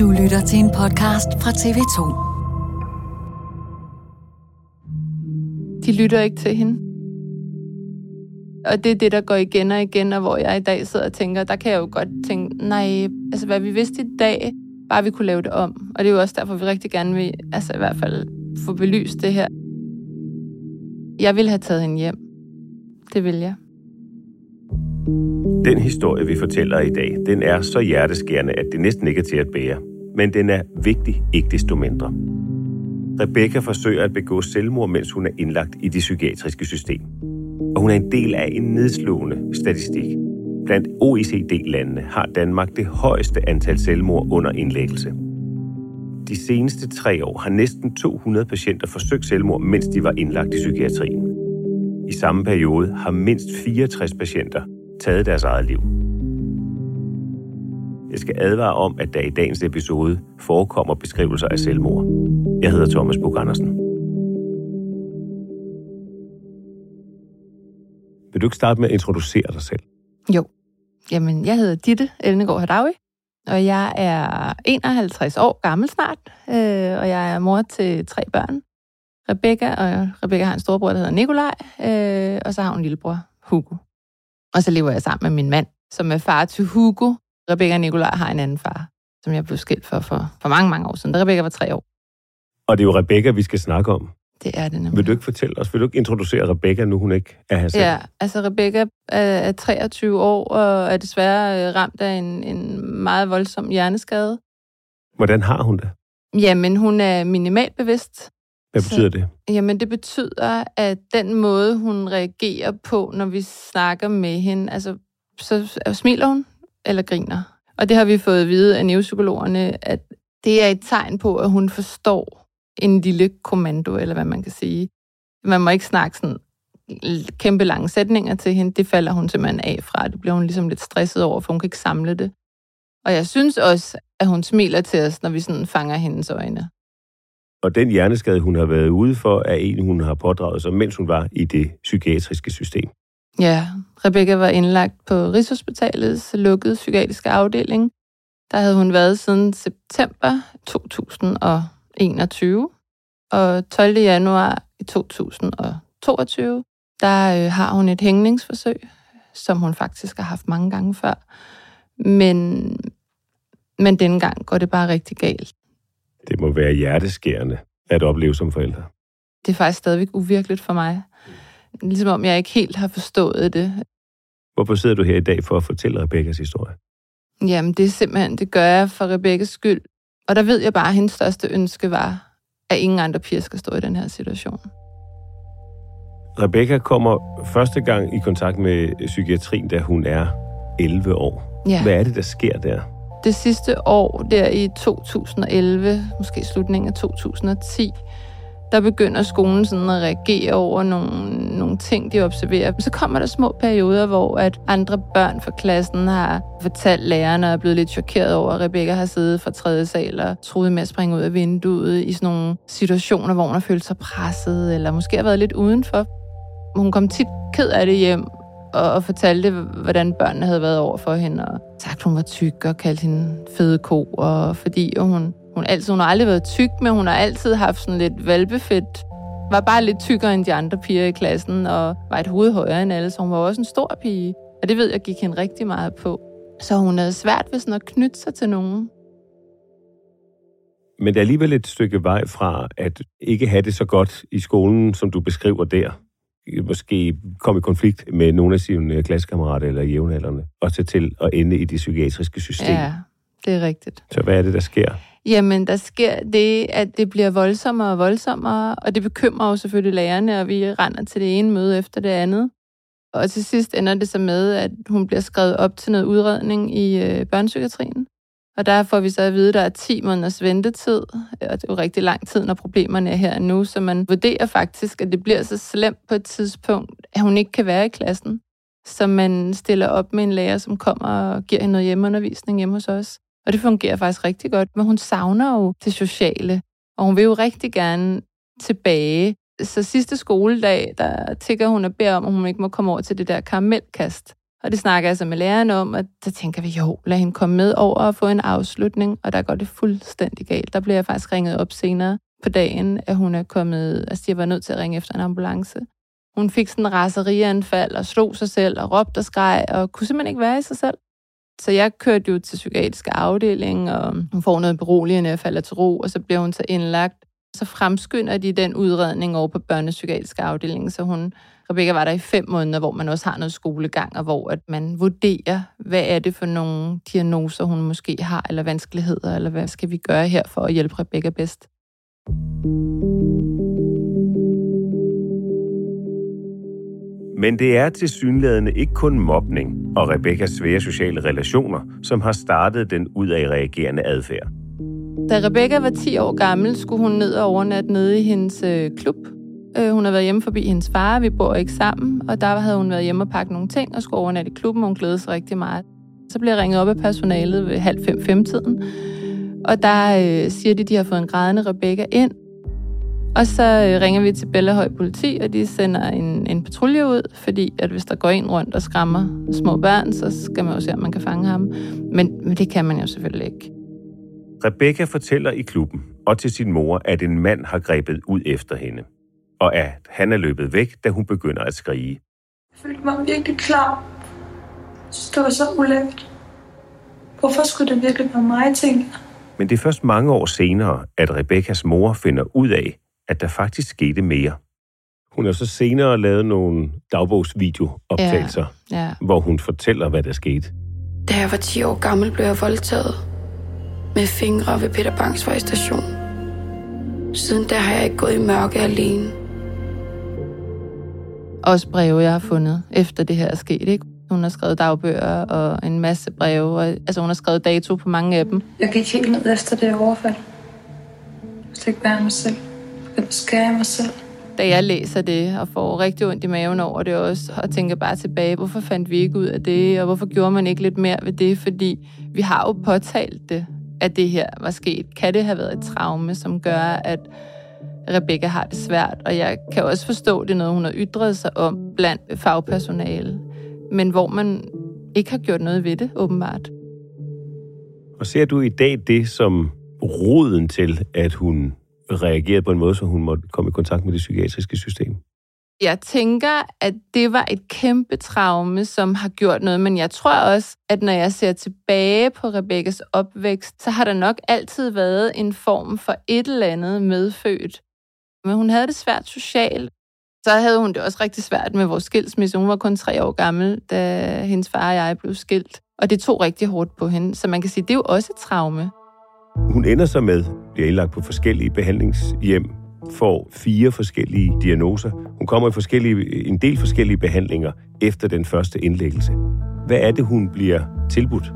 Du lytter til en podcast fra TV2. De lytter ikke til hende. Og det er det, der går igen og igen, og hvor jeg i dag sidder og tænker, der kan jeg jo godt tænke, nej, altså hvad vi vidste i dag, bare vi kunne lave det om. Og det er jo også derfor, vi rigtig gerne vil, altså i hvert fald, få belyst det her. Jeg vil have taget hende hjem. Det vil jeg. Den historie, vi fortæller i dag, den er så hjerteskærende, at det næsten ikke er til at bære. Men den er vigtig, ikke desto mindre. Rebecca forsøger at begå selvmord, mens hun er indlagt i det psykiatriske system. Og hun er en del af en nedslående statistik. Blandt OECD-landene har Danmark det højeste antal selvmord under indlæggelse. De seneste tre år har næsten 200 patienter forsøgt selvmord, mens de var indlagt i psykiatrien. I samme periode har mindst 64 patienter taget deres eget liv. Jeg skal advare om, at der i dagens episode forekommer beskrivelser af selvmord. Jeg hedder Thomas Bug Andersen. Vil du ikke starte med at introducere dig selv? Jo. Jamen, jeg hedder Ditte Elnegård Hadawi, og jeg er 51 år gammel snart, øh, og jeg er mor til tre børn. Rebecca, og Rebecca har en storbror, der hedder Nikolaj, øh, og så har hun en lillebror, Hugo. Og så lever jeg sammen med min mand, som er far til Hugo. Rebecca og Nikolaj har en anden far, som jeg blev skilt for for, for mange, mange år siden, da Rebecca var tre år. Og det er jo Rebecca, vi skal snakke om. Det er det nemlig. Vil du ikke fortælle os, vil du ikke introducere Rebecca, nu hun ikke er her selv? Ja, altså Rebecca er, er 23 år og er desværre øh, ramt af en, en meget voldsom hjerneskade. Hvordan har hun det? Jamen, hun er minimalt bevidst. Hvad betyder det? Jamen, det betyder, at den måde, hun reagerer på, når vi snakker med hende, altså, så smiler hun eller griner. Og det har vi fået at vide af neuropsykologerne, at det er et tegn på, at hun forstår en lille kommando, eller hvad man kan sige. Man må ikke snakke sådan kæmpe lange sætninger til hende. Det falder hun simpelthen af fra. Det bliver hun ligesom lidt stresset over, for hun kan ikke samle det. Og jeg synes også, at hun smiler til os, når vi sådan fanger hendes øjne. Og den hjerneskade, hun har været ude for, er en, hun har pådraget sig, mens hun var i det psykiatriske system. Ja, Rebecca var indlagt på Rigshospitalets lukkede psykiatriske afdeling. Der havde hun været siden september 2021. Og 12. januar i 2022, der øh, har hun et hængningsforsøg, som hun faktisk har haft mange gange før. Men, men denne gang går det bare rigtig galt. Det må være hjerteskærende at opleve som forældre. Det er faktisk stadigvæk uvirkeligt for mig. Ligesom om jeg ikke helt har forstået det. Hvorfor sidder du her i dag for at fortælle Rebekkas historie? Jamen, det er simpelthen, det gør jeg for Rebekkas skyld. Og der ved jeg bare, at hendes største ønske var, at ingen andre piger skal stå i den her situation. Rebecca kommer første gang i kontakt med psykiatrien, da hun er 11 år. Ja. Hvad er det, der sker der? Det sidste år, der i 2011, måske slutningen af 2010, der begynder skolen sådan at reagere over nogle, nogle ting, de observerer. Så kommer der små perioder, hvor at andre børn fra klassen har fortalt lærerne og er blevet lidt chokeret over, at Rebecca har siddet fra tredje sal og troet med at springe ud af vinduet i sådan nogle situationer, hvor hun har følt sig presset, eller måske har været lidt udenfor. Hun kom tit ked af det hjem, og, og fortalte, hvordan børnene havde været over for hende, og sagt, hun var tyk, og kaldte hende fede ko, og fordi hun hun, altid, hun har aldrig været tyk, men hun har altid haft sådan lidt valbefedt. Var bare lidt tykkere end de andre piger i klassen, og var et hoved højere end alle, så hun var også en stor pige. Og det ved jeg gik hende rigtig meget på. Så hun havde svært ved sådan at knytte sig til nogen. Men det er alligevel et stykke vej fra at ikke have det så godt i skolen, som du beskriver der. Måske komme i konflikt med nogle af sine klassekammerater eller jævnaldrende, og så til at ende i det psykiatriske system. Ja, det er rigtigt. Så hvad er det, der sker? Jamen, der sker det, at det bliver voldsommere og voldsommere, og det bekymrer jo selvfølgelig lærerne, og vi render til det ene møde efter det andet. Og til sidst ender det så med, at hun bliver skrevet op til noget udredning i øh, børnepsykiatrien. Og der får vi så at vide, at der er 10 måneders ventetid, og det er jo rigtig lang tid, når problemerne er her nu, så man vurderer faktisk, at det bliver så slemt på et tidspunkt, at hun ikke kan være i klassen. Så man stiller op med en lærer, som kommer og giver hende noget hjemmeundervisning hjemme hos os. Og det fungerer faktisk rigtig godt. Men hun savner jo det sociale, og hun vil jo rigtig gerne tilbage. Så sidste skoledag, der tigger hun og beder om, at hun ikke må komme over til det der karamelkast. Og det snakker jeg så med læreren om, og så tænker vi, jo, lad hende komme med over og få en afslutning. Og der går det fuldstændig galt. Der bliver jeg faktisk ringet op senere på dagen, at hun er kommet, altså jeg var nødt til at ringe efter en ambulance. Hun fik sådan en raserianfald og slog sig selv og råbte og skreg og kunne simpelthen ikke være i sig selv. Så jeg kørte jo til psykiatriske afdeling, og hun får noget beroligende og falder til ro, og så bliver hun så indlagt. Så fremskynder de den udredning over på børnepsykiatriske afdeling, så hun, Rebecca var der i fem måneder, hvor man også har noget skolegang, og hvor at man vurderer, hvad er det for nogle diagnoser, hun måske har, eller vanskeligheder, eller hvad skal vi gøre her for at hjælpe Rebecca bedst. Men det er til synlædende ikke kun mobning og Rebekkas svære sociale relationer, som har startet den udadreagerende adfærd. Da Rebecca var 10 år gammel, skulle hun ned og overnatte nede i hendes øh, klub. Øh, hun havde været hjemme forbi hendes far, vi bor ikke sammen, og der havde hun været hjemme og pakket nogle ting og skulle overnatte i klubben, og hun glædede sig rigtig meget. Så blev jeg ringet op af personalet ved halv fem fem tiden, og der øh, siger de, at de har fået en grædende Rebecca ind, og så øh, ringer vi til Bellahøj politi, og de sender en, en patrulje ud, fordi at hvis der går en rundt og skræmmer små børn, så skal man jo se, om man kan fange ham. Men, men det kan man jo selvfølgelig ikke. Rebecca fortæller i klubben og til sin mor, at en mand har grebet ud efter hende, og at han er løbet væk, da hun begynder at skrige. Jeg følte mig virkelig klar. Så det var så ulækkert. Hvorfor skulle det virkelig være mig, tænker Men det er først mange år senere, at Rebekkas mor finder ud af, at der faktisk skete mere. Hun har så senere lavet nogle dagbogsvideooptagelser, ja, ja. hvor hun fortæller, hvad der skete. Da jeg var 10 år gammel, blev jeg voldtaget med fingre ved Peter Bangsvej station. Siden da har jeg ikke gået i mørke alene. Også breve, jeg har fundet, efter det her er sket. Ikke? Hun har skrevet dagbøger og en masse breve. Og, altså, hun har skrevet dato på mange af dem. Jeg gik helt ned efter det overfald. Jeg skal ikke være mig selv. Jeg skære mig selv. Da jeg læser det og får rigtig ondt i maven over det også, og tænker bare tilbage, hvorfor fandt vi ikke ud af det, og hvorfor gjorde man ikke lidt mere ved det? Fordi vi har jo påtalt det, at det her var sket. Kan det have været et traume, som gør, at Rebecca har det svært? Og jeg kan også forstå, det er noget, hun har ytret sig om blandt fagpersonale, men hvor man ikke har gjort noget ved det, åbenbart. Og ser du i dag det som roden til, at hun reagerede på en måde, så hun måtte komme i kontakt med det psykiatriske system? Jeg tænker, at det var et kæmpe traume, som har gjort noget, men jeg tror også, at når jeg ser tilbage på Rebekkas opvækst, så har der nok altid været en form for et eller andet medfødt. Men hun havde det svært socialt. Så havde hun det også rigtig svært med vores skilsmisse. Hun var kun tre år gammel, da hendes far og jeg blev skilt. Og det tog rigtig hårdt på hende. Så man kan sige, det er jo også et traume. Hun ender så med, bliver indlagt på forskellige behandlingshjem, får fire forskellige diagnoser. Hun kommer i forskellige, en del forskellige behandlinger efter den første indlæggelse. Hvad er det, hun bliver tilbudt?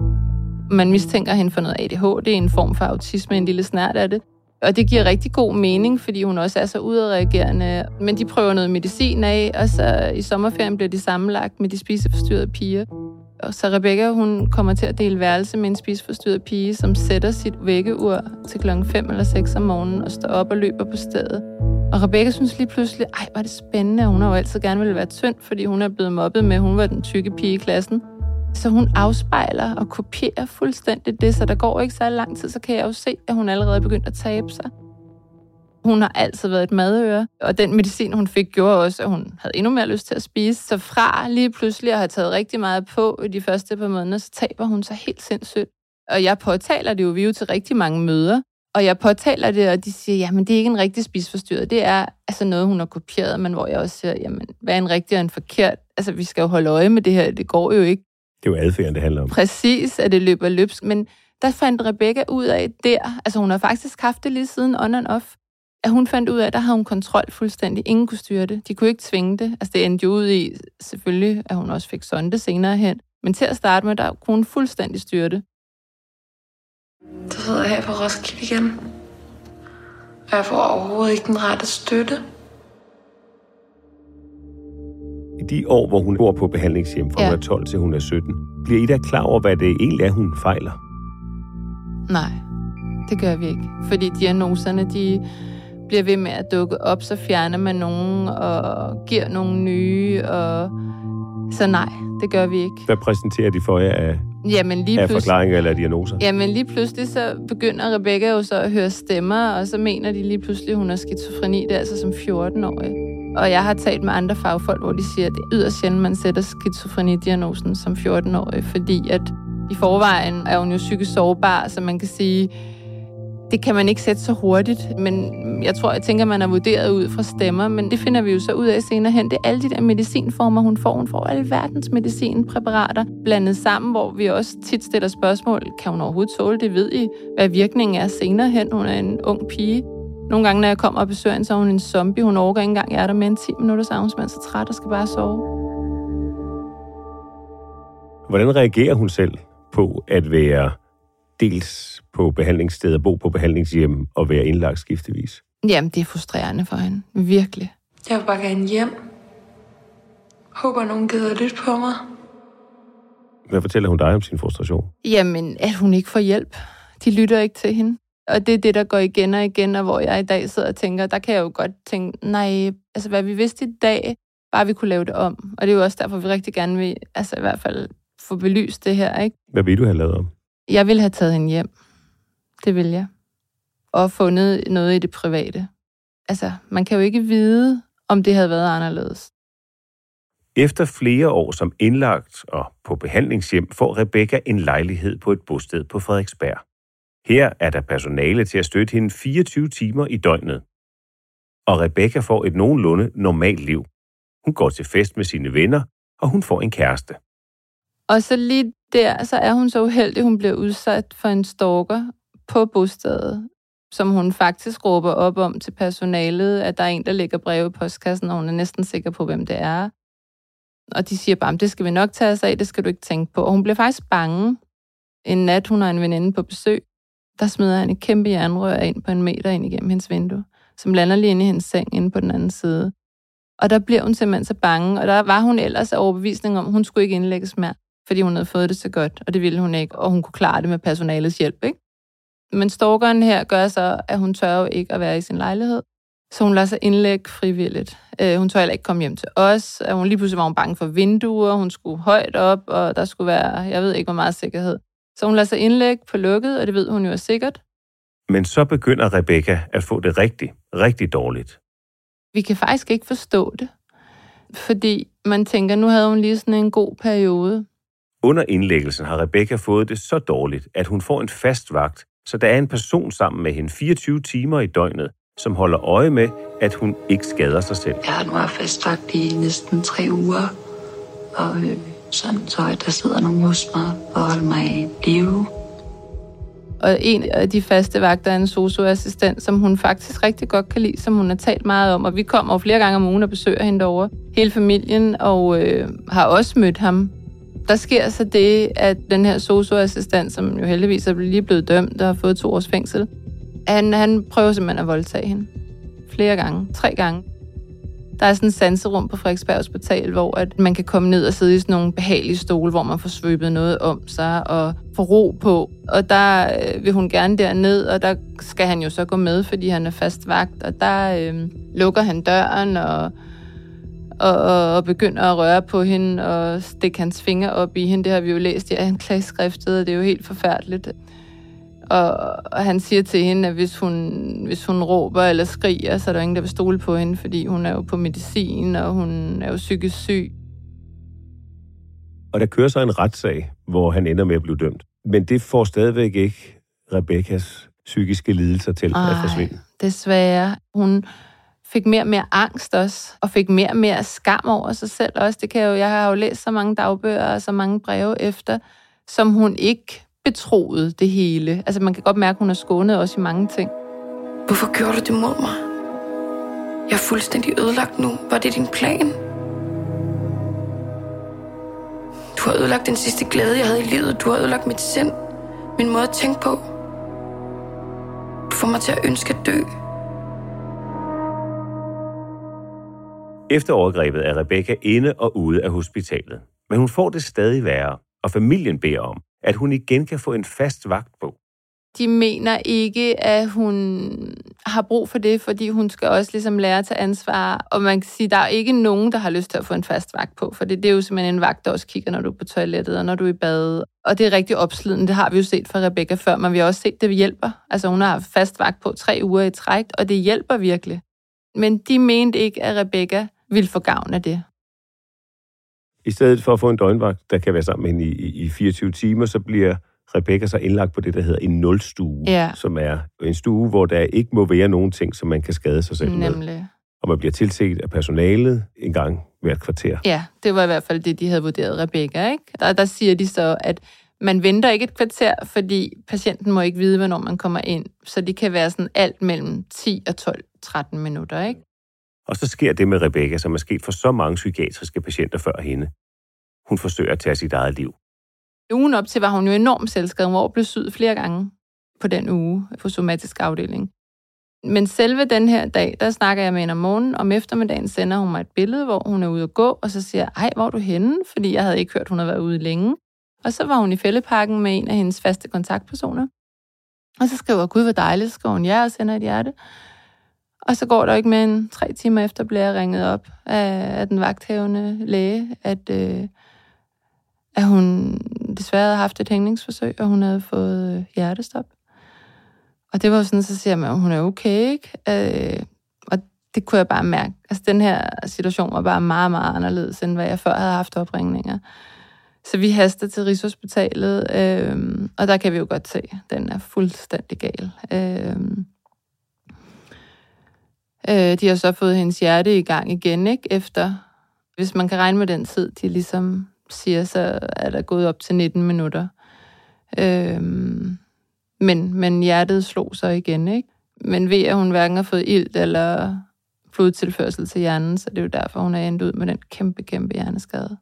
Man mistænker hende for noget ADHD, en form for autisme, en lille snært af det. Og det giver rigtig god mening, fordi hun også er så udadreagerende. Men de prøver noget medicin af, og så i sommerferien bliver de sammenlagt med de spiseforstyrrede piger. Og så Rebecca, hun kommer til at dele værelse med en spiseforstyrret pige, som sætter sit vækkeur til klokken 5 eller 6 om morgenen og står op og løber på stedet. Og Rebecca synes lige pludselig, ej, var det spændende, hun har jo altid gerne ville være tynd, fordi hun er blevet mobbet med, hun var den tykke pige i klassen. Så hun afspejler og kopierer fuldstændig det, så der går ikke så lang tid, så kan jeg jo se, at hun allerede er begyndt at tabe sig. Hun har altid været et madøre, og den medicin, hun fik, gjorde også, at hun havde endnu mere lyst til at spise. Så fra lige pludselig at have taget rigtig meget på i de første par måneder, så taber hun sig helt sindssygt. Og jeg påtaler det jo, vi er jo til rigtig mange møder, og jeg påtaler det, og de siger, jamen det er ikke en rigtig spisforstyrret. Det er altså noget, hun har kopieret, men hvor jeg også siger, jamen hvad er en rigtig og en forkert? Altså vi skal jo holde øje med det her, det går jo ikke. Det er jo adfærden, det handler om. Præcis, at det løber løbsk. Men der fandt Rebecca ud af der, altså hun har faktisk haft det lige siden on and off, at hun fandt ud af, at der havde hun kontrol fuldstændig. Ingen kunne styre det. De kunne ikke tvinge det. Altså det endte jo ud i, selvfølgelig, at hun også fik sonde senere hen. Men til at starte med, der kunne hun fuldstændig styre det. Så sidder jeg her på Roskilde igen. Og jeg får overhovedet ikke den rette støtte. I de år, hvor hun bor på behandlingshjem fra ja. hun er 12 til hun er 17, bliver I da klar over, hvad det egentlig er, hun fejler? Nej, det gør vi ikke. Fordi diagnoserne, de bliver ved med at dukke op, så fjerner man nogen og giver nogle nye. Og... Så nej, det gør vi ikke. Hvad præsenterer de for jer af, Jamen lige af forklaringer eller diagnoser? Jamen lige pludselig så begynder Rebecca jo så at høre stemmer, og så mener de lige pludselig, at hun har skizofreni, det er altså som 14-årig. Og jeg har talt med andre fagfolk, hvor de siger, at det er yderst sjældent, man sætter skizofreni-diagnosen som 14-årig, fordi at i forvejen er hun jo psykisk sårbar, så man kan sige, det kan man ikke sætte så hurtigt, men jeg tror, jeg tænker, man er vurderet ud fra stemmer, men det finder vi jo så ud af senere hen. Det er alle de der medicinformer, hun får. Hun får alle verdens medicinpræparater blandet sammen, hvor vi også tit stiller spørgsmål, kan hun overhovedet tåle det? Ved I, hvad virkningen er senere hen? Hun er en ung pige. Nogle gange, når jeg kommer og besøger hende, så er hun en zombie. Hun overgår ikke engang, jeg er der med en 10 minutter, så er hun så træt og skal bare sove. Hvordan reagerer hun selv på at være dels på behandlingssted og bo på behandlingshjem og være indlagt skiftevis? Jamen, det er frustrerende for hende. Virkelig. Jeg vil bare gerne hjem. Håber, nogen gider lidt på mig. Hvad fortæller hun dig om sin frustration? Jamen, at hun ikke får hjælp. De lytter ikke til hende. Og det er det, der går igen og igen, og hvor jeg i dag sidder og tænker, der kan jeg jo godt tænke, nej, altså hvad vi vidste i dag, bare vi kunne lave det om. Og det er jo også derfor, vi rigtig gerne vil, altså i hvert fald få belyst det her, ikke? Hvad vil du have lavet om? Jeg vil have taget hende hjem. Det vil jeg. Og fundet noget i det private. Altså, man kan jo ikke vide, om det havde været anderledes. Efter flere år som indlagt og på behandlingshjem får Rebecca en lejlighed på et bosted på Frederiksberg. Her er der personale til at støtte hende 24 timer i døgnet. Og Rebecca får et nogenlunde normalt liv. Hun går til fest med sine venner, og hun får en kæreste. Og så lige der, så er hun så uheldig, hun bliver udsat for en stalker på bostedet, som hun faktisk råber op om til personalet, at der er en, der lægger breve i postkassen, og hun er næsten sikker på, hvem det er. Og de siger bare, det skal vi nok tage os af, det skal du ikke tænke på. Og hun bliver faktisk bange. En nat, hun har en veninde på besøg, der smider han et kæmpe jernrør ind på en meter ind igennem hendes vindue, som lander lige inde i hendes seng inde på den anden side. Og der bliver hun simpelthen så bange, og der var hun ellers af overbevisning om, at hun skulle ikke indlægges mere, fordi hun havde fået det så godt, og det ville hun ikke, og hun kunne klare det med personalets hjælp, ikke? Men stalkeren her gør så, at hun tør jo ikke at være i sin lejlighed, så hun lader sig indlægge frivilligt. Øh, hun tør heller ikke komme hjem til os. Hun lige pludselig var hun bange for vinduer, hun skulle højt op, og der skulle være, jeg ved ikke, hvor meget sikkerhed. Så hun lader sig indlægge på lukket, og det ved hun jo er sikkert. Men så begynder Rebecca at få det rigtig, rigtig dårligt. Vi kan faktisk ikke forstå det. Fordi man tænker, nu havde hun lige sådan en god periode. Under indlæggelsen har Rebecca fået det så dårligt, at hun får en fast vagt, så der er en person sammen med hende 24 timer i døgnet, som holder øje med, at hun ikke skader sig selv. Jeg har nu haft fastlagt i næsten tre uger, og øh, sådan så, at der sidder nogen hos mig og holder mig i live. Og en af de faste vagter er en socioassistent, som hun faktisk rigtig godt kan lide, som hun har talt meget om. Og vi kommer jo flere gange om ugen og besøger hende derovre. Hele familien, og øh, har også mødt ham. Der sker så det, at den her socioassistent, som jo heldigvis er lige blevet dømt og har fået to års fængsel, Han, han prøver simpelthen at voldtage hende. Flere gange. Tre gange. Der er sådan et sanserum på Frederiksberg Hospital, hvor at man kan komme ned og sidde i sådan nogle behagelige stole, hvor man får svøbet noget om sig og få ro på. Og der øh, vil hun gerne derned, og der skal han jo så gå med, fordi han er fast vagt. Og der øh, lukker han døren og, og, og begynder at røre på hende og stikke hans fingre op i hende. Det har vi jo læst i anklageskriftet, og det er jo helt forfærdeligt. Og, og han siger til hende, at hvis hun, hvis hun råber eller skriger, så er der ingen, der vil stole på hende, fordi hun er jo på medicin, og hun er jo psykisk syg. Og der kører så en retssag, hvor han ender med at blive dømt. Men det får stadigvæk ikke Rebekkas psykiske lidelser til Ej, at forsvinde. desværre. Hun fik mere og mere angst også, og fik mere og mere skam over sig selv også. Det kan jeg, jo, jeg har jo læst så mange dagbøger og så mange breve efter, som hun ikke betroede det hele. Altså man kan godt mærke, at hun er skånet også i mange ting. Hvorfor gjorde du det mod mig? Jeg er fuldstændig ødelagt nu. Var det din plan? Du har ødelagt den sidste glæde, jeg havde i livet. Du har ødelagt mit sind. Min måde at tænke på. Du får mig til at ønske at dø. Efter overgrebet er Rebecca inde og ude af hospitalet. Men hun får det stadig værre, og familien beder om, at hun igen kan få en fast vagt på. De mener ikke, at hun har brug for det, fordi hun skal også ligesom lære at tage ansvar. Og man kan sige, at der er ikke nogen, der har lyst til at få en fast vagt på, for det, det er jo simpelthen en vagt, der også kigger, når du er på toilettet og når du er i bad. Og det er rigtig opslidende. Det har vi jo set fra Rebecca før, men vi har også set, at det hjælper. Altså hun har fast vagt på tre uger i træk, og det hjælper virkelig. Men de mente ikke, at Rebecca ville få gavn af det. I stedet for at få en døgnvagt, der kan være sammen med hende i, i 24 timer, så bliver Rebecca så indlagt på det, der hedder en nulstue, ja. som er en stue, hvor der ikke må være nogen ting, som man kan skade sig selv Nemlig. med. Og man bliver tilset af personalet en gang hvert kvarter. Ja, det var i hvert fald det, de havde vurderet Rebecca. Ikke? Der, der siger de så, at man venter ikke et kvarter, fordi patienten må ikke vide, hvornår man kommer ind. Så det kan være sådan alt mellem 10 og 12-13 minutter. Ikke? Og så sker det med Rebecca, som er sket for så mange psykiatriske patienter før hende. Hun forsøger at tage sit eget liv. Ugen op til var hun jo enormt selvskadet. Hun var blevet syet flere gange på den uge på somatisk afdeling. Men selve den her dag, der snakker jeg med hende om morgenen. Om eftermiddagen sender hun mig et billede, hvor hun er ude at gå, og så siger jeg, ej, hvor er du henne? Fordi jeg havde ikke hørt, hun havde været ude længe. Og så var hun i fældeparken med en af hendes faste kontaktpersoner. Og så skriver jeg, gud, hvor dejligt, skriver hun ja, og sender et hjerte. Og så går der ikke mere end tre timer efter, bliver jeg ringet op af, af den vagthavende læge, at, øh, at hun desværre havde haft et hængningsforsøg, og hun havde fået øh, hjertestop. Og det var sådan, så siger man, at hun er okay, ikke? Øh, og det kunne jeg bare mærke. Altså, den her situation var bare meget, meget anderledes, end hvad jeg før havde haft opringninger. Så vi haster til Rigshospitalet, øh, og der kan vi jo godt se, at den er fuldstændig gal. Øh, Øh, de har så fået hendes hjerte i gang igen, ikke? Efter, hvis man kan regne med den tid, de ligesom siger, så er der gået op til 19 minutter. Øh, men, men hjertet slog så igen, ikke? Men ved, at hun hverken har fået ilt eller blodtilførsel til hjernen, så det er jo derfor, hun er endt ud med den kæmpe, kæmpe hjerneskade.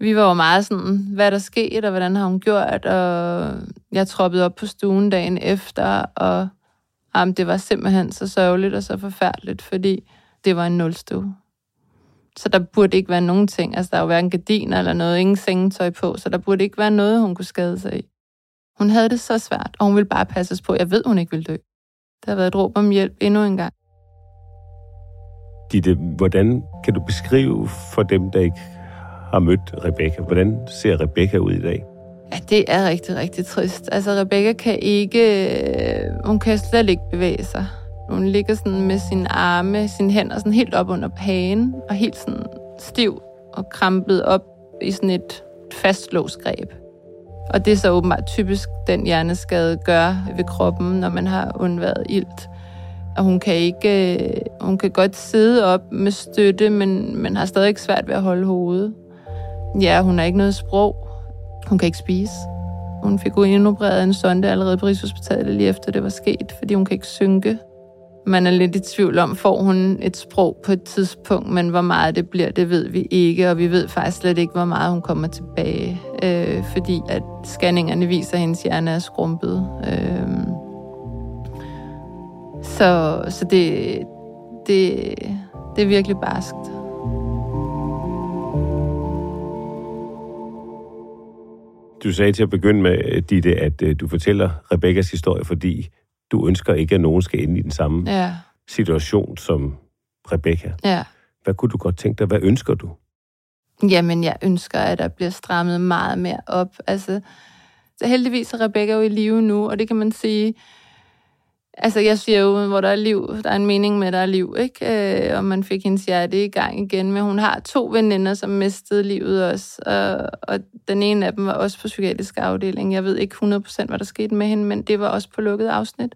Vi var jo meget sådan, hvad der skete, og hvordan har hun gjort, og jeg troppede op på stuen dagen efter, og Jamen, det var simpelthen så sørgeligt og så forfærdeligt, fordi det var en nulstue. Så der burde ikke være nogen ting. Altså, der var hverken gardiner eller noget, ingen sengetøj på, så der burde ikke være noget, hun kunne skade sig i. Hun havde det så svært, og hun ville bare passes på. Jeg ved, hun ikke ville dø. Der har været et råb om hjælp endnu en gang. Ditte, hvordan kan du beskrive for dem, der ikke har mødt Rebecca, hvordan ser Rebecca ud i dag? Ja, det er rigtig, rigtig trist. Altså, Rebecca kan ikke... Øh, hun kan slet ikke bevæge sig. Hun ligger sådan med sine arme, sine hænder sådan helt op under pagen, og helt sådan stiv og krampet op i sådan et fastlåst greb. Og det er så åbenbart typisk, den hjerneskade gør ved kroppen, når man har undværet ilt. Og hun kan ikke, øh, hun kan godt sidde op med støtte, men, men har stadig svært ved at holde hovedet. Ja, hun har ikke noget sprog, hun kan ikke spise. Hun fik indopereret en sonde allerede på Rigshospitalet lige efter det var sket, fordi hun kan ikke synke. Man er lidt i tvivl om, får hun et sprog på et tidspunkt, men hvor meget det bliver, det ved vi ikke, og vi ved faktisk slet ikke, hvor meget hun kommer tilbage, øh, fordi at scanningerne viser, at hendes hjerne er skrumpet. Øh, Så, så det, det, det er virkelig barskt. Du sagde til at begynde med, Ditte, at øh, du fortæller Rebekkas historie, fordi du ønsker ikke, at nogen skal ind i den samme Ja, situation som Rebekka. ja. Hvad kunne du godt tænke dig? Hvad ønsker du? Jamen, jeg ønsker, at der bliver strammet meget mere op. Altså, så heldigvis er Rebecca jo i live nu, og det kan man sige... Altså, jeg siger jo, hvor der er liv, der er en mening med, at der er liv, ikke? Øh, og man fik hendes hjerte i gang igen, men hun har to veninder, som mistede livet også, og, og den ene af dem var også på psykiatrisk afdeling. Jeg ved ikke 100% hvad der skete med hende, men det var også på lukket afsnit.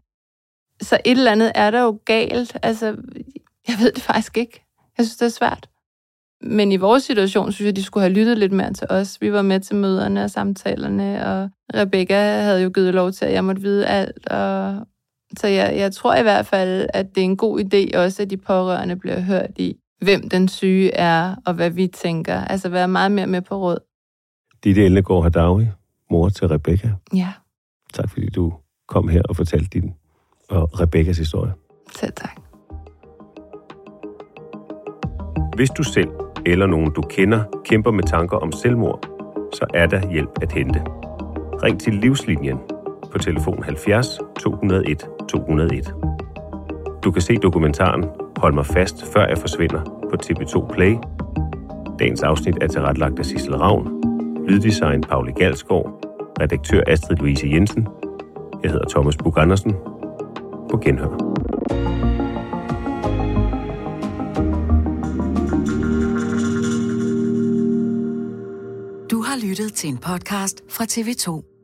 Så et eller andet er der jo galt. Altså, jeg ved det faktisk ikke. Jeg synes, det er svært. Men i vores situation, synes jeg, de skulle have lyttet lidt mere til os. Vi var med til møderne og samtalerne, og Rebecca havde jo givet lov til, at jeg måtte vide alt. Og... Så jeg, jeg tror i hvert fald, at det er en god idé også, at de pårørende bliver hørt i, hvem den syge er, og hvad vi tænker. Altså være meget mere med på råd. Ditte Ellegaard Hadawi, mor til Rebekka. Ja, Tak fordi du kom her og fortalte din og Rebekkas historie. selv tak. Hvis du selv eller nogen du kender kæmper med tanker om selvmord, så er der hjælp at hente. Ring til Livslinjen på telefon 70 201 201. Du kan se dokumentaren Hold mig fast, før jeg forsvinder på TV2 Play. Dagens afsnit er tilrettelagt af Sissel Ravn. Lyddesign Pauli Galsgaard. Redaktør Astrid Louise Jensen. Jeg hedder Thomas Bug Andersen. På genhør. Du har lyttet til en podcast fra TV2.